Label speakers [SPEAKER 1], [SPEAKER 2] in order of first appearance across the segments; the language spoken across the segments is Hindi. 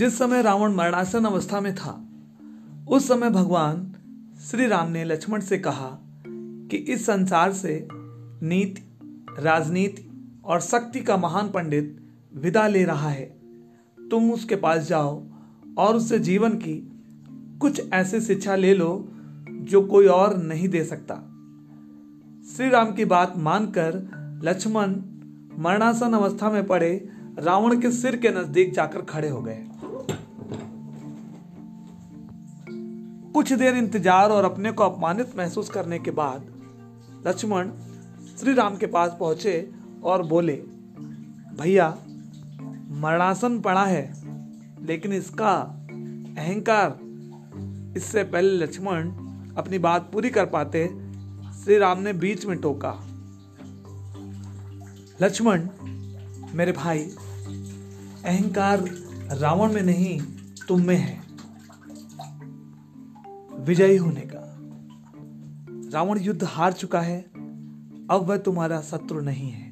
[SPEAKER 1] जिस समय रावण मरणासन अवस्था में था, उस समय भगवान श्री राम ने लक्ष्मण से कहा कि इस संसार से नीति, राजनीति और शक्ति का महान पंडित विदा ले रहा है। तुम उसके पास जाओ और उससे जीवन की कुछ ऐसी शिक्षा ले लो जो कोई और नहीं दे सकता। श्री राम की बात मानकर लक्ष्मण मरणासन अवस्था में पड़े रावण के सिर के नज़दीक जाकर खड़े हो गए। कुछ देर इंतज़ार और अपने को अपमानित महसूस करने के बाद लक्ष्मण श्री राम के पास पहुँचे और बोले, भैया, मरणासन पड़ा है, लेकिन इसका अहंकार, इससे पहले लक्ष्मण अपनी बात पूरी कर पाते श्री राम ने बीच में टोका। लक्ष्मण, मेरे भाई, अहंकार रावण में नहीं, तुम में है। विजयी होने का। रावण युद्ध हार चुका है, अब वह तुम्हारा शत्रु नहीं है।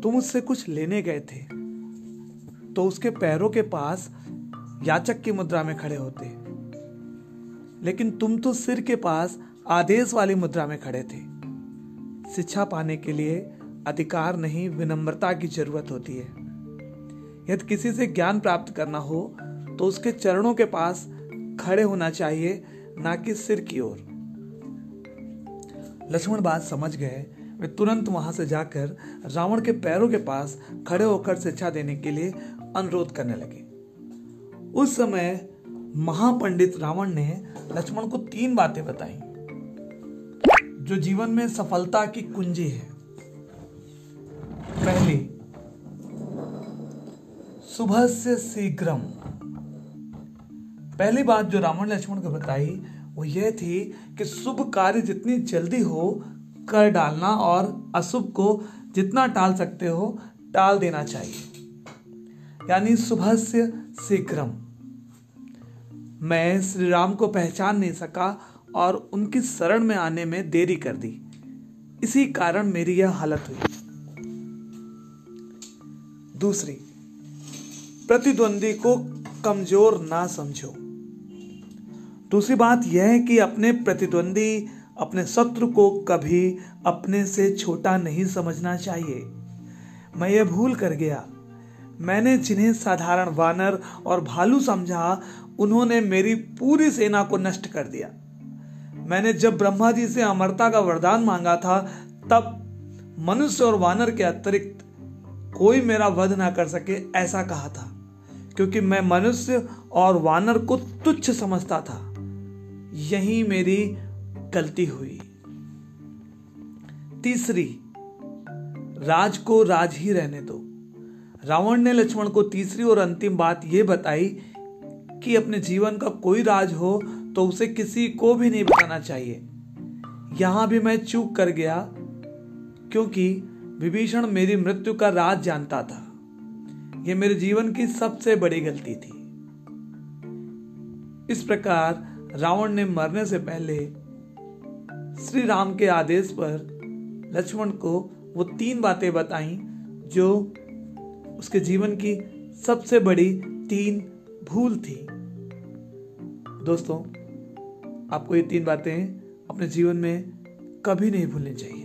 [SPEAKER 1] तुम उससे कुछ लेने गए थे तो उसके पैरों के पास याचक की मुद्रा में खड़े होते। लेकिन तुम तो सिर के पास आदेश वाली मुद्रा में खड़े थे। शिक्षा पाने के लिए अधिकार नहीं, विनम्रता की ज़रूरत होती है। यदि किसी से ज्ञान प्राप्त करना हो तो उसके चरणों के पास खड़े होना चाहिए ना कि सिर की ओर। लक्ष्मण बात समझ गए। वे तुरंत वहाँ से जाकर रावण के पैरों के पास खड़े होकर शिक्षा देने के लिए अनुरोध करने लगे। उस समय महापंडित रावण ने लक्ष्मण को तीन बातें बताई, जो जीवन में सफलता की कुंजी है। पहली, सुबह से शीघ्रम। पहली बात जो रावण लक्ष्मण को बताई, वो ये थी कि शुभ कार्य जितनी जल्दी हो, कर डालना और अशुभ को जितना टाल सकते हो, टाल देना चाहिए। यानी सुबह से शीघ्रम। मैं श्री राम को पहचान नहीं सका और उनकी शरण में आने में देरी कर दी। इसी कारण मेरी यह हालत हुई। दूसरी, प्रतिद्वंदी को कमज़ोर ना समझो। दूसरी बात यह है कि अपने प्रतिद्वंदी, अपने शत्रु को कभी अपने से छोटा नहीं समझना चाहिए। मैं ये भूल कर गया। मैंने जिन्हें साधारण वानर और भालू समझा, उन्होंने मेरी पूरी सेना को नष्ट कर दिया। मैंने जब ब्रह्मा जी से अमरता का वरदान मांगा था, तब मनुष्य और वानर के अतिरिक्त कोई मेरा वध ना कर सके, ऐसा कहा था। क्योंकि मैं मनुष्य और वानर को तुच्छ समझता था। यही मेरी गलती हुई। तीसरी, राज को राज ही रहने दो। रावण ने लक्ष्मण को तीसरी और अंतिम बात यह बताई कि अपने जीवन का कोई राज हो तो उसे किसी को भी नहीं बताना चाहिए। यहाँ भी मैं चूक कर गया, क्योंकि विभीषण मेरी मृत्यु का राज जानता था। यह मेरे जीवन की सबसे बड़ी गलती थी। इस प्रकार रावण ने मरने से पहले श्री राम के आदेश पर लक्ष्मण को वो तीन बातें बताई, जो उसके जीवन की सबसे बड़ी तीन भूल थी। दोस्तों, आपको ये तीन बातें अपने जीवन में कभी नहीं भूलनी चाहिए।